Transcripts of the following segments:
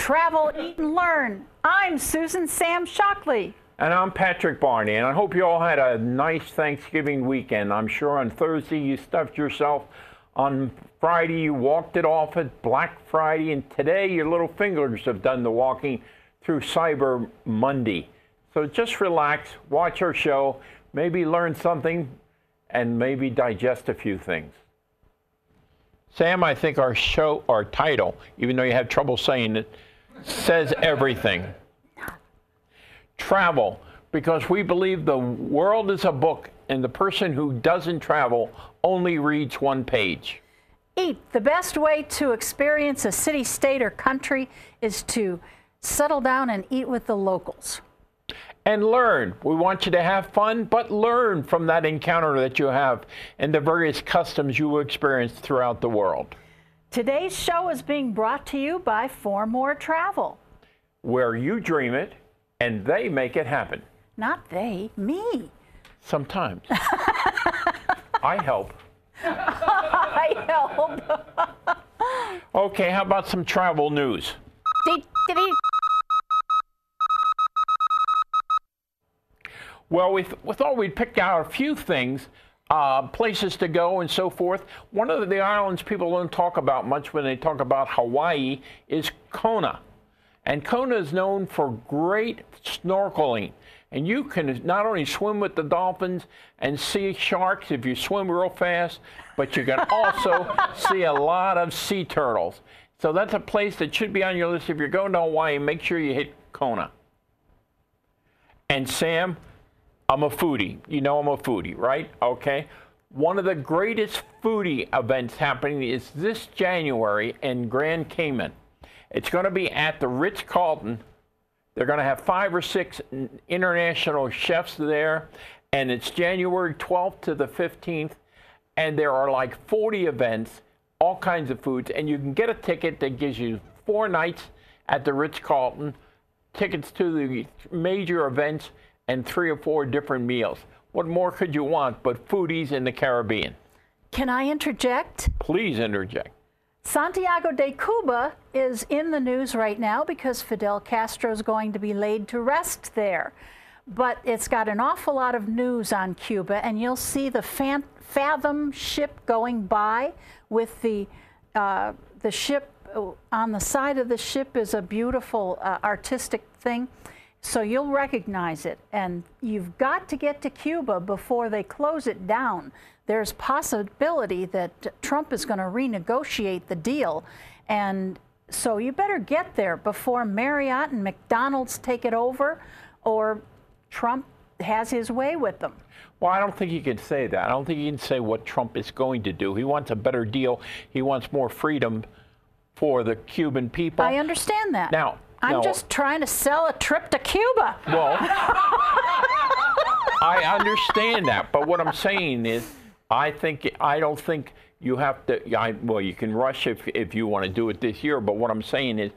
Travel, Eat, and Learn. I'm Susan Sam Shockley. And I'm Patrick Barney, and I hope you all had a nice Thanksgiving weekend. I'm sure on Thursday you stuffed yourself. On Friday you walked it off at Black Friday, and today your little fingers have done the walking through Cyber Monday. So just relax, watch our show, maybe learn something, and maybe digest a few things. Sam, I think our show, our title, even though you have trouble saying it, says everything. Travel, because we believe the world is a book and the person who doesn't travel only reads one page. Eat. The best way to experience a city, state, or country is to settle down and eat with the locals. And learn. We want you to have fun, but learn from that encounter that you have and the various customs you experience throughout the world. Today's show is being brought to you by Four More Travel. Where you dream it and they make it happen. Not they, me. Sometimes. I help. I help. Okay, how about some travel news? Well, we, th we thought we'd pick out a few things, uh, places to go and so forth. One of the islands people don't talk about much when they talk about Hawaii is Kona. And Kona is known for great snorkeling. And you can not only swim with the dolphins and see sharks if you swim real fast, but you can also see a lot of sea turtles. So that's a place that should be on your list. If you're going to Hawaii, make sure you hit Kona. And Sam, I'm a foodie. You know I'm a foodie, right? Okay. One of the greatest foodie events happening is this January in Grand Cayman. It's going to be at the Ritz Carlton. They're going to have five or six international chefs there, and it's January 12th to the 15th. And there are like 40 events, all kinds of foods, and you can get a ticket that gives you four nights at the Ritz Carlton, tickets to the major events, and three or four different meals. What more could you want but foodies in the Caribbean? Can I interject? Please interject. Santiago de Cuba is in the news right now because Fidel Castro is going to be laid to rest there. But it's got an awful lot of news on Cuba, and you'll see the Fathom ship going by with the, uh, the ship on the side of the ship is a beautiful uh, artistic thing. So you'll recognize it. And you've got to get to Cuba before they close it down. There's possibility that Trump is going to renegotiate the deal. And so you better get there before Marriott and McDonald's take it over or Trump has his way with them. Well, I don't think you can say that. I don't think you can say what Trump is going to do. He wants a better deal. He wants more freedom for the Cuban people. I understand that. Now, I'm no. just trying to sell a trip to Cuba. Well, I understand that, but what I'm saying is, I think I don't think you have to. I, well, you can rush if if you want to do it this year, but what I'm saying is.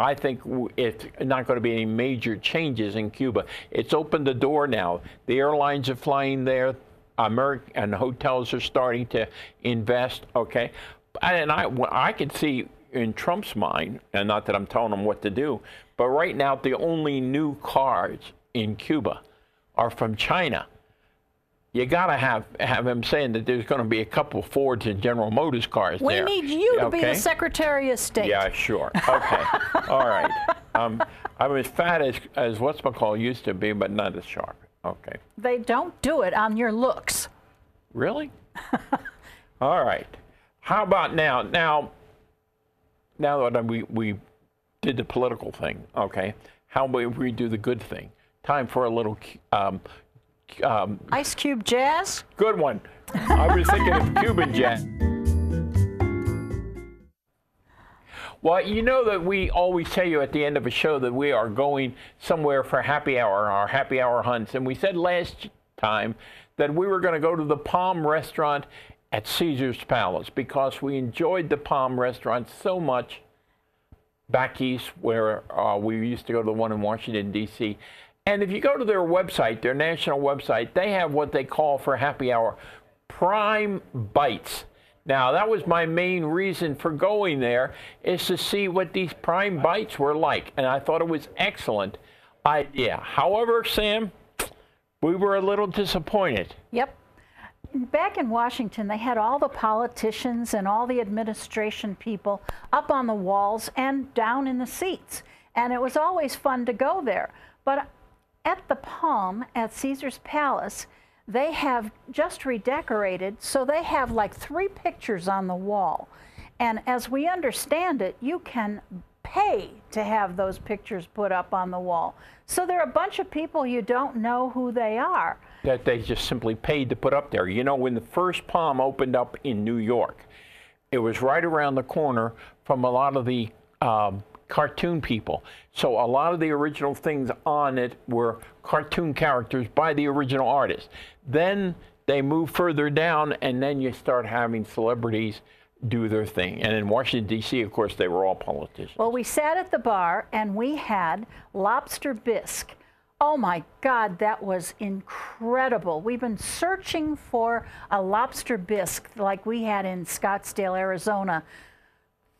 I think it's not going to be any major changes in Cuba. It's opened the door now. The airlines are flying there. American hotels are starting to invest. Okay, and I I can see in Trump's mind, and not that I'm telling him what to do, but right now the only new cars in Cuba are from China. You got to have have him saying that there's going to be a couple Fords and General Motors cars we there. We need you okay? to be the Secretary of State. Yeah, sure. Okay. All right. Um, I'm as fat as, as what's McCall used to be, but not as sharp. Okay. They don't do it on your looks. Really? All right. How about now? Now, now that we, we did the political thing, okay, how about we do the good thing? Time for a little um, um, Ice Cube jazz? Good one. I was thinking of Cuban jazz. Well, you know that we always tell you at the end of a show that we are going somewhere for happy hour, our happy hour hunts. And we said last time that we were going to go to the Palm restaurant at Caesar's Palace because we enjoyed the Palm restaurant so much back east where uh, we used to go to the one in Washington, D.C. And if you go to their website, their national website, they have what they call for happy hour prime bites. Now, that was my main reason for going there is to see what these prime bites were like, and I thought it was excellent idea. However, Sam, we were a little disappointed. Yep. Back in Washington, they had all the politicians and all the administration people up on the walls and down in the seats. And it was always fun to go there. But at the Palm at Caesar's Palace, they have just redecorated, so they have like three pictures on the wall. And as we understand it, you can pay to have those pictures put up on the wall. So there are a bunch of people you don't know who they are. That they just simply paid to put up there. You know, when the first Palm opened up in New York, it was right around the corner from a lot of the um, cartoon people. So a lot of the original things on it were cartoon characters by the original artist. Then they move further down, and then you start having celebrities do their thing. And in Washington, D.C., of course, they were all politicians. Well, we sat at the bar and we had lobster bisque. Oh my God, that was incredible. We've been searching for a lobster bisque like we had in Scottsdale, Arizona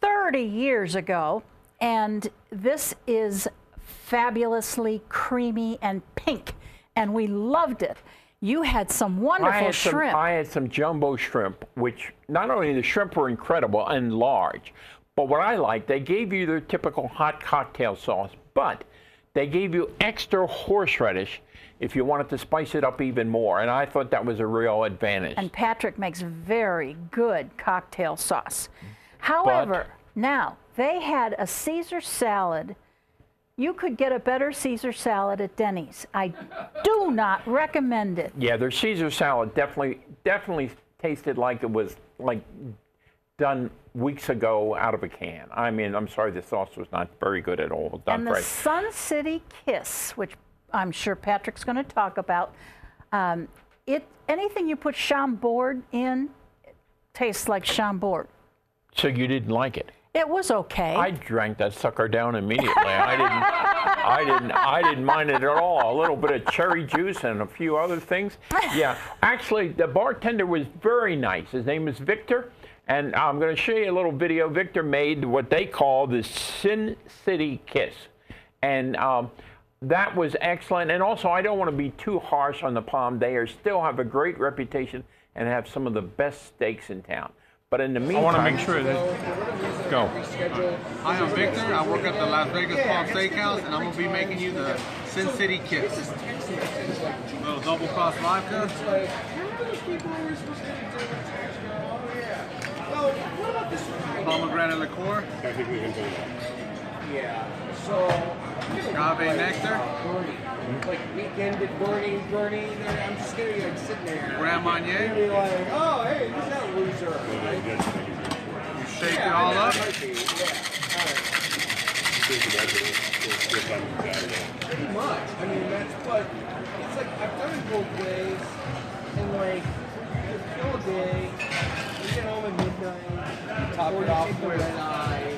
30 years ago. And this is fabulously creamy and pink, and we loved it. You had some wonderful I had shrimp. Some, I had some jumbo shrimp, which not only the shrimp were incredible and large, but what I liked, they gave you their typical hot cocktail sauce, but they gave you extra horseradish if you wanted to spice it up even more. And I thought that was a real advantage. And Patrick makes very good cocktail sauce. However, but, now they had a Caesar salad you could get a better Caesar salad at Denny's. I do not recommend it. Yeah, their Caesar salad definitely definitely tasted like it was like done weeks ago out of a can. I mean, I'm sorry, the sauce was not very good at all. Done and the fresh. Sin City Kiss, which I'm sure Patrick's going to talk about, um, it anything you put Chambord in tastes like Chambord. So you didn't like it? It was okay. I drank that sucker down immediately. I didn't. I didn't. I didn't mind it at all. A little bit of cherry juice and a few other things. Yeah, actually, the bartender was very nice. His name is Victor, and I'm going to show you a little video. Victor made what they call the Sin City Kiss, and. Um, that was excellent. And also, I don't want to be too harsh on the Palm. They are still have a great reputation and have some of the best steaks in town. But in the meantime, I want to make sure that go. Hi, I'm Victor. I work at the Las Vegas Palm Steakhouse, and I'm gonna be making you the Sin City Kiss. A little double cross vodka. Pomegranate liqueur. Yeah. So. Agave nectar. Like weekend at Bernie, Bernie. I'm just gonna be like sitting there. Grand Marnier. Be like, oh, hey, who's that loser? Right? You shake yeah, it all up. Be, yeah. Pretty much. I mean, that's what it's like. I've done it both ways, and like, you fill a day, home at midnight, top it off with an eye.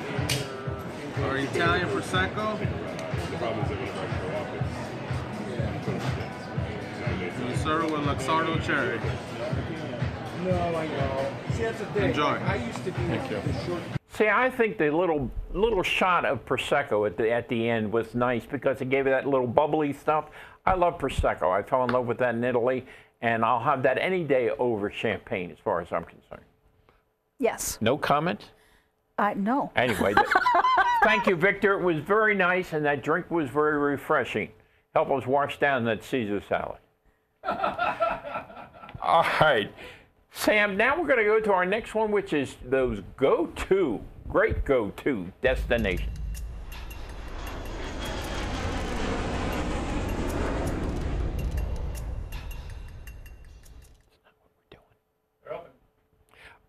Or Italian prosecco. The problem is they're going to show up. You serve it with Luxardo cherry. No, I know. See, that's the thing. Enjoy. I used to be Thank you. Short... See, I think the little little shot of prosecco at the at the end was nice because it gave it that little bubbly stuff. I love prosecco. I fell in love with that in Italy, and I'll have that any day over champagne, as far as I'm concerned. Yes. No comment. Uh, no. Anyway, thank you, Victor. It was very nice, and that drink was very refreshing. Help us wash down that Caesar salad. All right. Sam, now we're going to go to our next one, which is those go to, great go to destinations.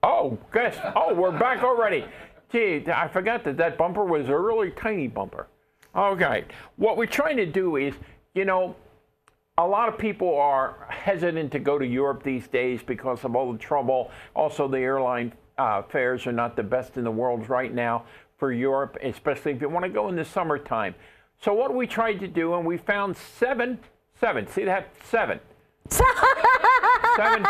Oh, gosh. Oh, we're back already. Gee, I forgot that that bumper was a really tiny bumper. Okay. What we're trying to do is, you know, a lot of people are hesitant to go to Europe these days because of all the trouble. Also, the airline uh, fares are not the best in the world right now for Europe, especially if you want to go in the summertime. So what we tried to do, and we found seven, seven, see that, seven. seven,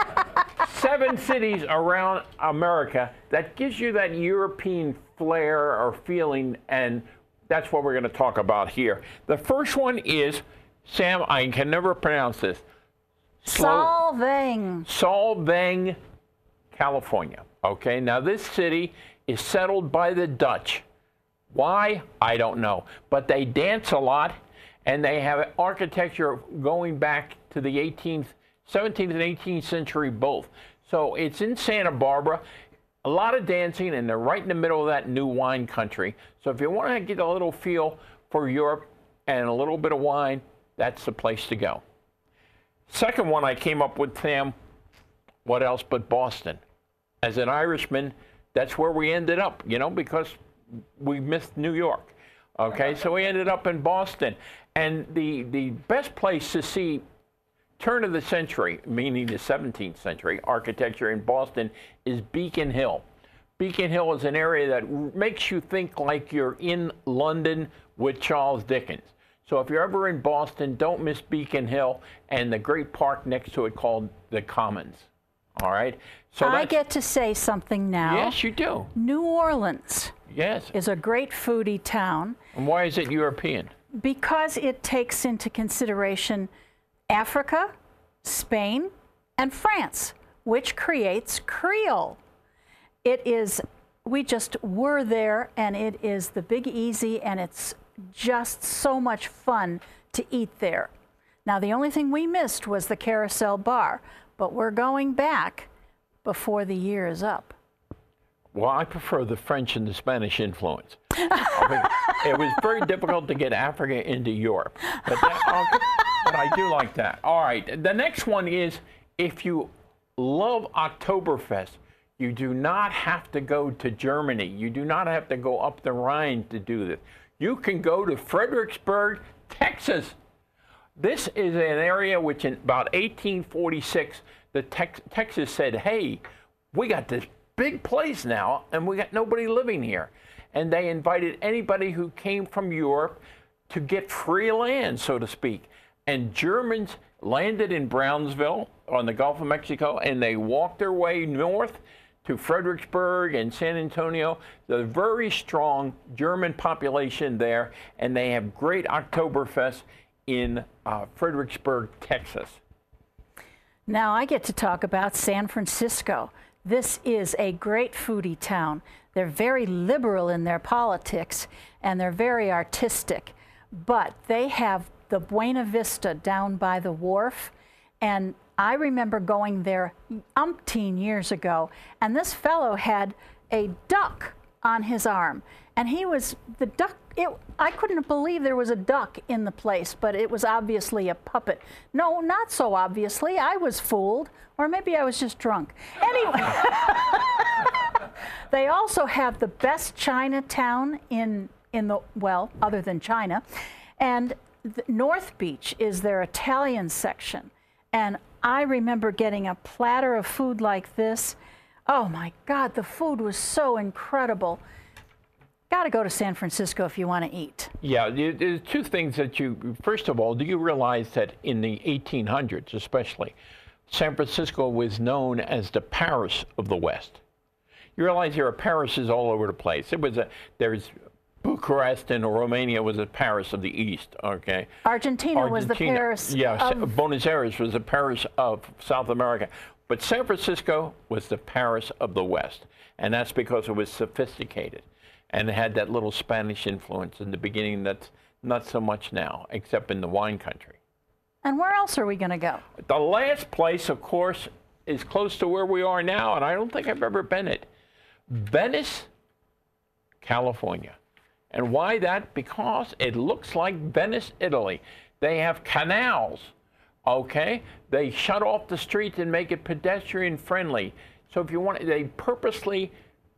seven cities around America that gives you that European flair or feeling, and that's what we're going to talk about here. The first one is Sam. I can never pronounce this. Slow- Solvang. Solvang, California. Okay, now this city is settled by the Dutch. Why? I don't know. But they dance a lot and they have architecture going back to the 18th, 17th and 18th century both. So it's in Santa Barbara. A lot of dancing, and they're right in the middle of that new wine country. So if you want to get a little feel for Europe and a little bit of wine, that's the place to go. Second one I came up with, Sam, what else but Boston? As an Irishman, that's where we ended up, you know, because we missed New York. Okay, so we ended up in Boston. And the, the best place to see turn of the century, meaning the 17th century, architecture in Boston is Beacon Hill. Beacon Hill is an area that makes you think like you're in London with Charles Dickens. So if you're ever in Boston, don't miss Beacon Hill and the great park next to it called the Commons. All right. So I get to say something now. Yes, you do. New Orleans Yes. is a great foodie town And why is it European? because it takes into consideration Africa, Spain, and France, which creates Creole. It is, we just were there, and it is the Big Easy, and it's just so much fun to eat there. Now, the only thing we missed was the carousel bar, but we're going back before the year is up. Well, I prefer the French and the Spanish influence. I mean, it was very difficult to get Africa into Europe, but, that, but I do like that. All right, the next one is if you love Oktoberfest, you do not have to go to Germany. You do not have to go up the Rhine to do this. You can go to Fredericksburg, Texas. This is an area which in about 1846, the Tex- Texas said, hey, we got this big place now and we got nobody living here. And they invited anybody who came from Europe to get free land, so to speak. And Germans landed in Brownsville on the Gulf of Mexico and they walked their way north to Fredericksburg and San Antonio. The very strong German population there, and they have great Oktoberfest in uh, Fredericksburg, Texas. Now I get to talk about San Francisco. This is a great foodie town. They're very liberal in their politics and they're very artistic, but they have the Buena Vista down by the wharf. And I remember going there umpteen years ago, and this fellow had a duck on his arm. And he was, the duck, it, I couldn't believe there was a duck in the place, but it was obviously a puppet. No, not so obviously. I was fooled, or maybe I was just drunk. Anyway, they also have the best Chinatown in, in the, well, other than China. And North Beach is their Italian section. And I remember getting a platter of food like this. Oh my God, the food was so incredible. Got to go to San Francisco if you want to eat. Yeah, there's two things that you, first of all, do you realize that in the 1800s especially, San Francisco was known as the Paris of the West? You realize there are Parises all over the place. It was a, there's Bucharest and Romania was the Paris of the East, okay? Argentina, was the Paris Yeah, Sa- of- Buenos Aires was the Paris of South America. But San Francisco was the Paris of the West. And that's because it was sophisticated and it had that little Spanish influence in the beginning that's not so much now, except in the wine country. And where else are we going to go? The last place, of course, is close to where we are now, and I don't think I've ever been it. Venice, California. And why that? Because it looks like Venice, Italy. They have canals, okay? They shut off the streets and make it pedestrian friendly. So if you want, they purposely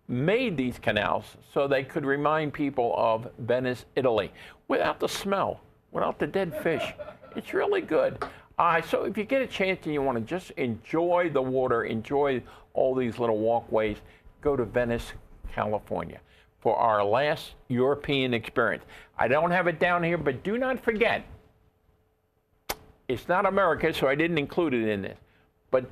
made these canals so they could remind people of Venice, Italy, without the smell, without the dead fish. It's really good. Uh, so if you get a chance and you want to just enjoy the water, enjoy all these little walkways, go to Venice, California for our last European experience. I don't have it down here, but do not forget, it's not America, so I didn't include it in this. But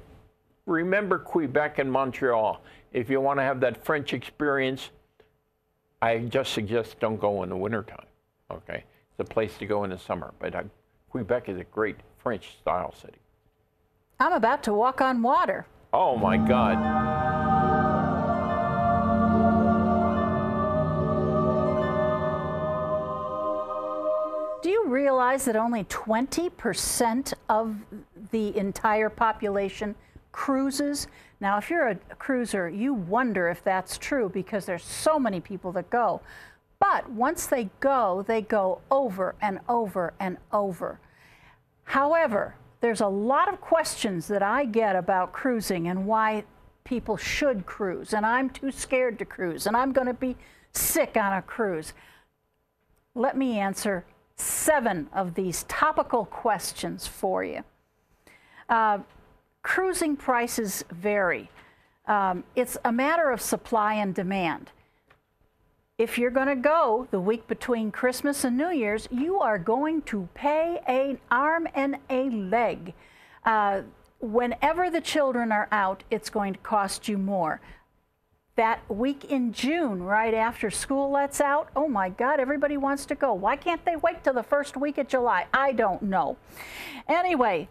remember Quebec and Montreal. If you want to have that French experience, I just suggest don't go in the wintertime. Okay, it's a place to go in the summer. But uh, Quebec is a great French style city. I'm about to walk on water. Oh my God. That only 20% of the entire population cruises? Now, if you're a cruiser, you wonder if that's true because there's so many people that go. But once they go, they go over and over and over. However, there's a lot of questions that I get about cruising and why people should cruise, and I'm too scared to cruise, and I'm going to be sick on a cruise. Let me answer seven of these topical questions for you. Uh, cruising prices vary. Um, it's a matter of supply and demand. If you're going to go the week between Christmas and New Year's, you are going to pay an arm and a leg. Uh, whenever the children are out, it's going to cost you more. That week in June, right after school lets out, oh my God, everybody wants to go. Why can't they wait till the first week of July? I don't know. Anyway,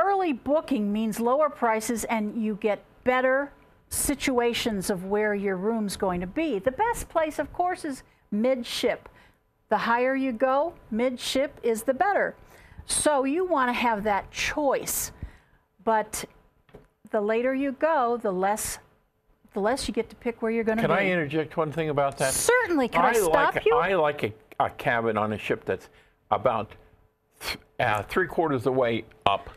early booking means lower prices and you get better situations of where your room's going to be. The best place, of course, is midship. The higher you go, midship is the better. So you want to have that choice. But the later you go, the less the less you get to pick where you're going to be. Can. I interject one thing about that? Certainly. Can I, stop like, you? I like a, a cabin on a ship that's about th- uh, three quarters of the way up,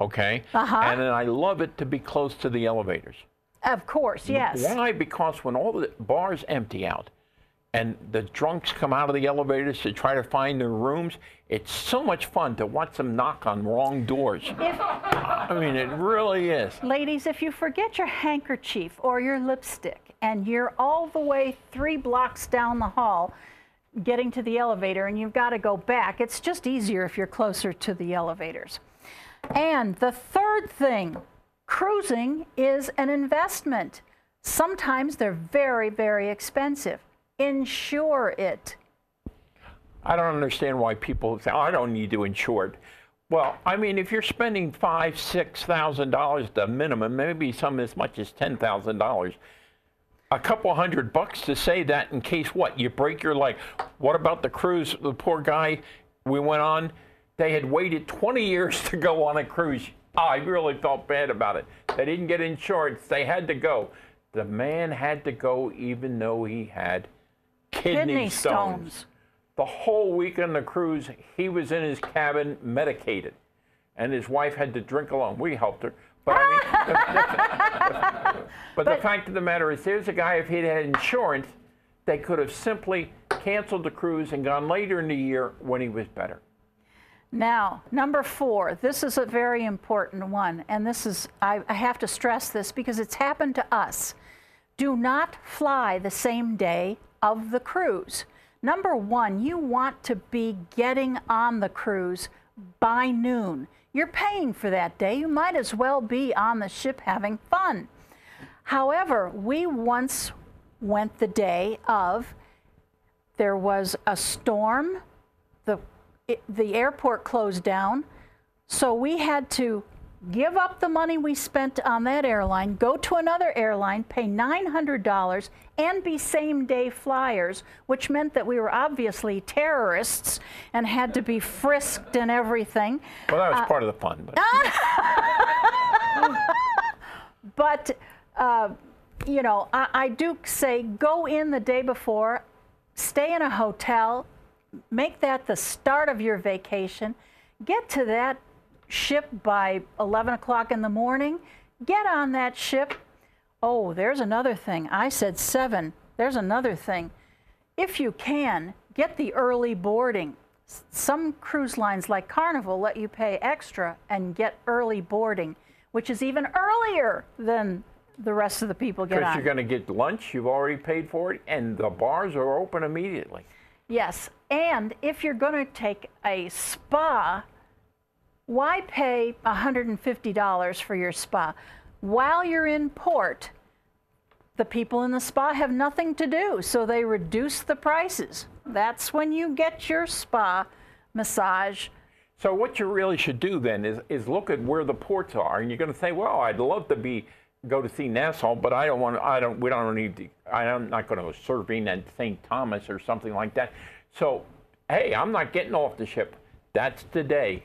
okay? Uh-huh. And then I love it to be close to the elevators. of course, yes. Why? Because when all the bars empty out and the drunks come out of the elevators to try to find their rooms, it's so much fun to watch them knock on wrong doors. If, I mean, it really is. ladies, if you forget your handkerchief or your lipstick and you're all the way three blocks down the hall getting to the elevator and you've got to go back, it's just easier if you're closer to the elevators. And the third thing, cruising is an investment. Sometimes they're very, very expensive. Insure it. I don't understand why people say, oh, I don't need to insure it. Well, I mean, if you're spending five, six thousand dollars the minimum, maybe some as much as ten thousand dollars, a couple hundred bucks to say that in case what you break your leg. What about the cruise? The poor guy we went on, they had waited 20 years to go on a cruise. I really felt bad about it. They didn't get insurance. They had to go. The man had to go even though he had kidney, Kidney stones. stones. The whole week on the cruise, he was in his cabin medicated, and his wife had to drink alone. We helped her, but I mean, the, the- but, the fact of the matter is, there's a guy. If he'd had insurance, they could have simply canceled the cruise and gone later in the year when he was better. Now, number four, this is a very important one, and this is, I, I have to stress this because it's happened to us. Do not fly the same day of the cruise. Number one, you want to be getting on the cruise by noon. You're paying for that day. You might as well be on the ship having fun. However, we once went the day of, there was a storm, the, it, the airport closed down, so we had to give up the money we spent on that airline, go to another airline, pay $900, and be same day flyers, which meant that we were obviously terrorists and had to be frisked and everything. Well, that was part of the fun. But. But, uh, you know, I, I do say go in the day before, stay in a hotel, make that the start of your vacation, get to that ship by 11 o'clock in the morning, get on that ship. Oh, there's another thing. I said seven. There's another thing. If you can, get the early boarding. Some cruise lines like Carnival let you pay extra and get early boarding, which is even earlier than the rest of the people get Because you're going to get lunch, you've already paid for it, and the bars are open immediately. Yes, and if you're going to take a spa, why pay $150 for your spa? While you're in port, the people in the spa have nothing to do, so they reduce the prices. That's when you get your spa massage. So what you really should do then is, is look at where the ports are, and you're going to say, well, I'd love to be go to see Nassau, but I don't want. I don't. We don't need. To, I'm not going to go surfing at St. Thomas or something like that. So, hey, I'm not getting off the ship. That's the day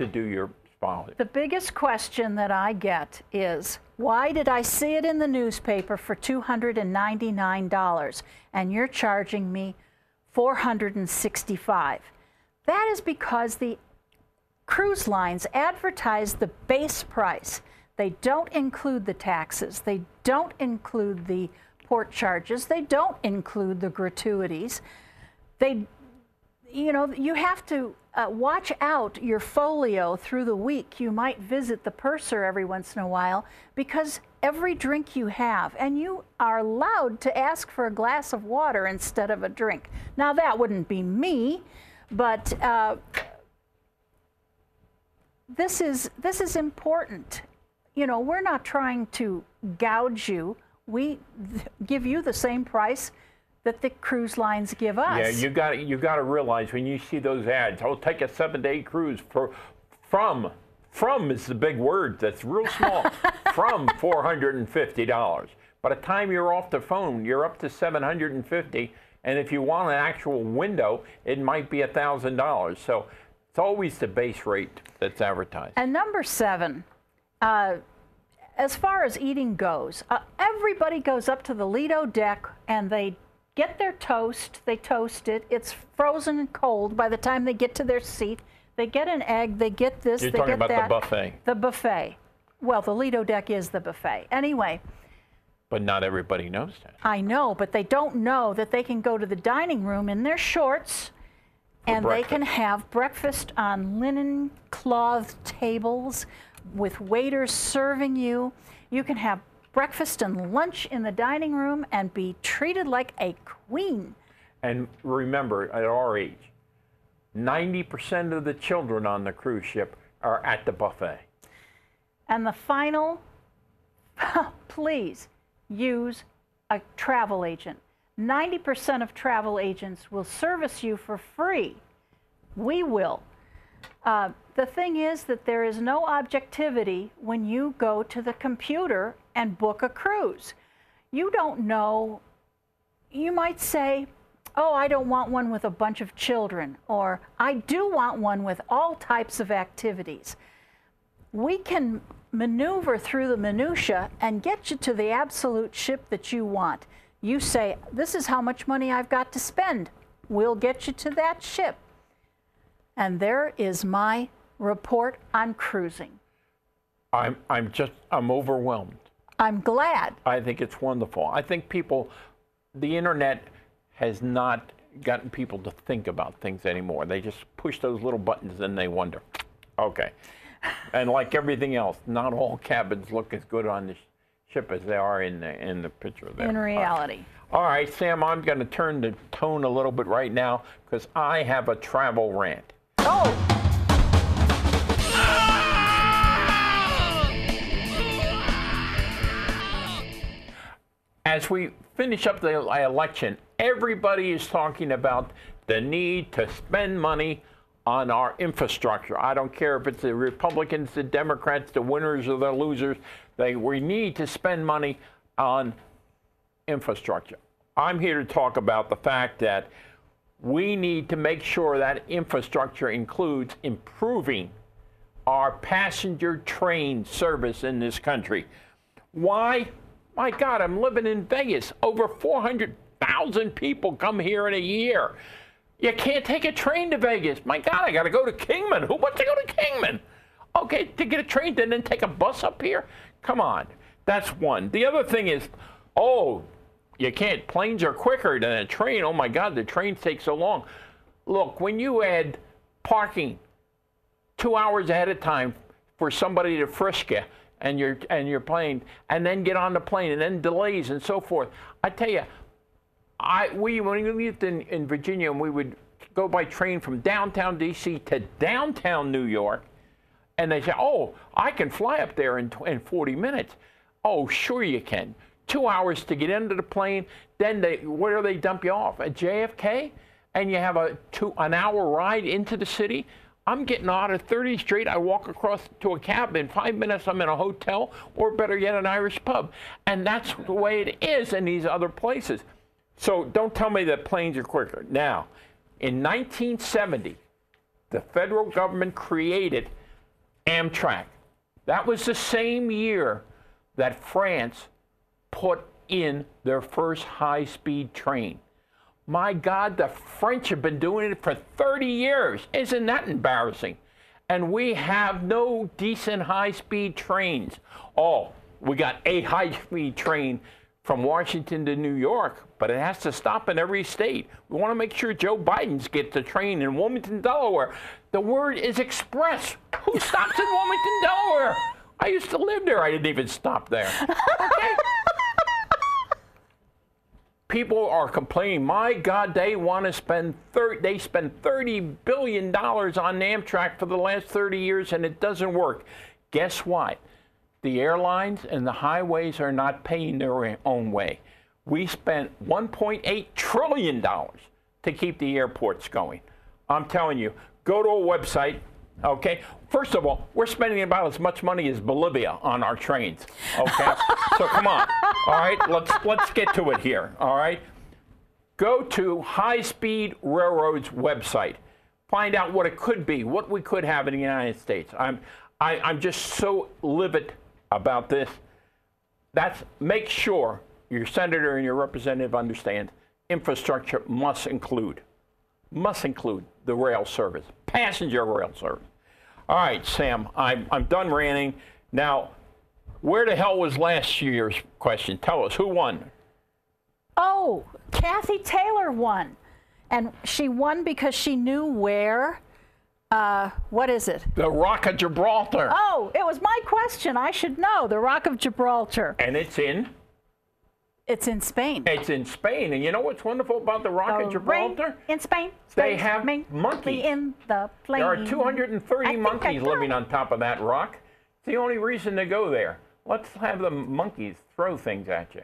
to do your spa. The biggest question that I get is why did I see it in the newspaper for $299 and you're charging me 465? That is because the cruise lines advertise the base price. They don't include the taxes. They don't include the port charges. They don't include the gratuities. They, you know, you have to uh, watch out your folio through the week. You might visit the purser every once in a while because every drink you have, and you are allowed to ask for a glass of water instead of a drink. Now, that wouldn't be me, but uh, this is this is important. You know, we're not trying to gouge you. We give you the same price that the cruise lines give us. Yeah, you got you got to realize when you see those ads, I'll take a seven-day cruise for from from is the big word that's real small from $450. By the time you're off the phone, you're up to 750 and if you want an actual window, it might be $1,000. So it's always the base rate that's advertised. And number seven, uh, as far as eating goes, uh, everybody goes up to the Lido deck and they get their toast, they toast it, it's frozen and cold by the time they get to their seat. They get an egg, they get this, You're they talking get about that. the buffet. The buffet. Well, the Lido deck is the buffet. Anyway, But not everybody knows that. I know, but they don't know that they can go to the dining room in their shorts and they can have breakfast on linen cloth tables with waiters serving you. You can have breakfast and lunch in the dining room and be treated like a queen. And remember, at our age, 90% of the children on the cruise ship are at the buffet. And the final, please use a travel agent. 90% of travel agents will service you for free. We will. Uh, the thing is that there is no objectivity when you go to the computer and book a cruise. You don't know, you might say, oh, I don't want one with a bunch of children, or I do want one with all types of activities we can maneuver through the minutia and get you to the absolute ship that you want. You say, This is how much money I've got to spend. We'll get you to that ship. And there is my report on cruising. I'm, I'm just, I'm overwhelmed. I'm glad. I think it's wonderful. I think people, the internet has not gotten people to think about things anymore. They just push those little buttons and they wonder, okay. And like everything else, not all cabins look as good on the sh- ship as they are in the in the picture there. In reality. All right, Sam, I'm going to turn the tone a little bit right now because I have a travel rant. Oh, As we finish up the uh, election, everybody is talking about the need to spend money on our infrastructure. I don't care if it's the Republicans, the Democrats, the winners or the losers. They, we need to spend money on infrastructure. I'm here to talk about the fact that we need to make sure that infrastructure includes improving our passenger train service in this country. Why? My God, I'm living in Vegas. Over 400,000 people come here in a year. You can't take a train to Vegas. My God, I got to go to Kingman. Who wants to go to Kingman? Okay, to get a train and then take a bus up here? Come on. That's one. The other thing is, oh, you can't. Planes are quicker than a train. Oh my God, the trains take so long. Look, when you add parking two hours ahead of time for somebody to frisk you and your and your plane, and then get on the plane, and then delays and so forth. I tell you, I we when we lived in, in Virginia, and we would go by train from downtown D.C. to downtown New York, and they say, "Oh, I can fly up there in, in 40 minutes." Oh, sure you can. Two hours to get into the plane, then they where do they dump you off? At JFK? And you have a two an hour ride into the city? I'm getting out of 30th Street. I walk across to a cab. In five minutes, I'm in a hotel, or better yet, an Irish pub. And that's the way it is in these other places. So don't tell me that planes are quicker. Now, in 1970, the federal government created Amtrak. That was the same year that France put in their first high speed train. My God, the French have been doing it for 30 years. Isn't that embarrassing? And we have no decent high speed trains. Oh, we got a high speed train from Washington to New York, but it has to stop in every state. We want to make sure Joe Biden's gets the train in Wilmington, Delaware. The word is express. Who stops in Wilmington, Delaware? I used to live there. I didn't even stop there. Okay? People are complaining. My God, they want to spend 30, they spend 30 billion dollars on Amtrak for the last 30 years, and it doesn't work. Guess what? The airlines and the highways are not paying their own way. We spent 1.8 trillion dollars to keep the airports going. I'm telling you, go to a website. Okay. First of all, we're spending about as much money as Bolivia on our trains. Okay. so come on. All right. Let's let's get to it here. All right. Go to High Speed Railroad's website. Find out what it could be, what we could have in the United States. I'm I, I'm just so livid about this. That's make sure your senator and your representative understand infrastructure must include must include the rail service, passenger rail service. All right, Sam, I'm, I'm done ranting. Now, where the hell was last year's question? Tell us who won. Oh, Kathy Taylor won. And she won because she knew where. Uh, what is it? The Rock of Gibraltar. Oh, it was my question. I should know. The Rock of Gibraltar. And it's in? It's in Spain. It's in Spain. And you know what's wonderful about the Rock The of Gibraltar? in Spain. They have mainly monkeys. in the plain. There are 230 I monkeys living on top of that rock. It's the only reason to go there. Let's have the monkeys throw things at you.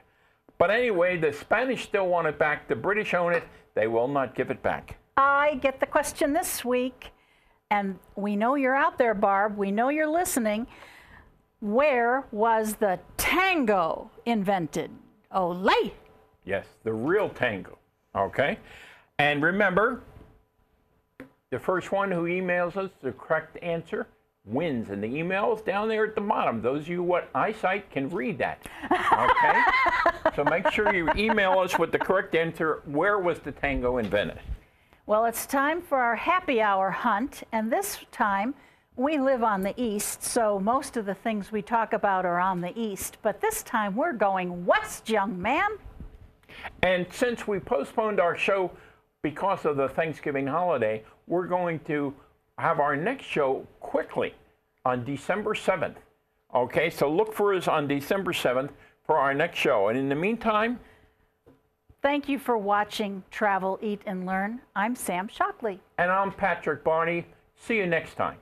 But anyway, the Spanish still want it back. The British own it. They will not give it back. I get the question this week, and we know you're out there, Barb. We know you're listening. Where was the tango invented? Olay! Yes, the real tango. Okay? And remember, the first one who emails us the correct answer wins. And the email is down there at the bottom. Those of you what eyesight can read that. Okay? so make sure you email us with the correct answer. Where was the tango invented? Well, it's time for our happy hour hunt, and this time we live on the east, so most of the things we talk about are on the east. But this time we're going west, young man. And since we postponed our show because of the Thanksgiving holiday, we're going to have our next show quickly on December 7th. Okay, so look for us on December 7th for our next show. And in the meantime, Thank you for watching Travel, Eat, and Learn. I'm Sam Shockley. and I'm Patrick Barney. See you next time.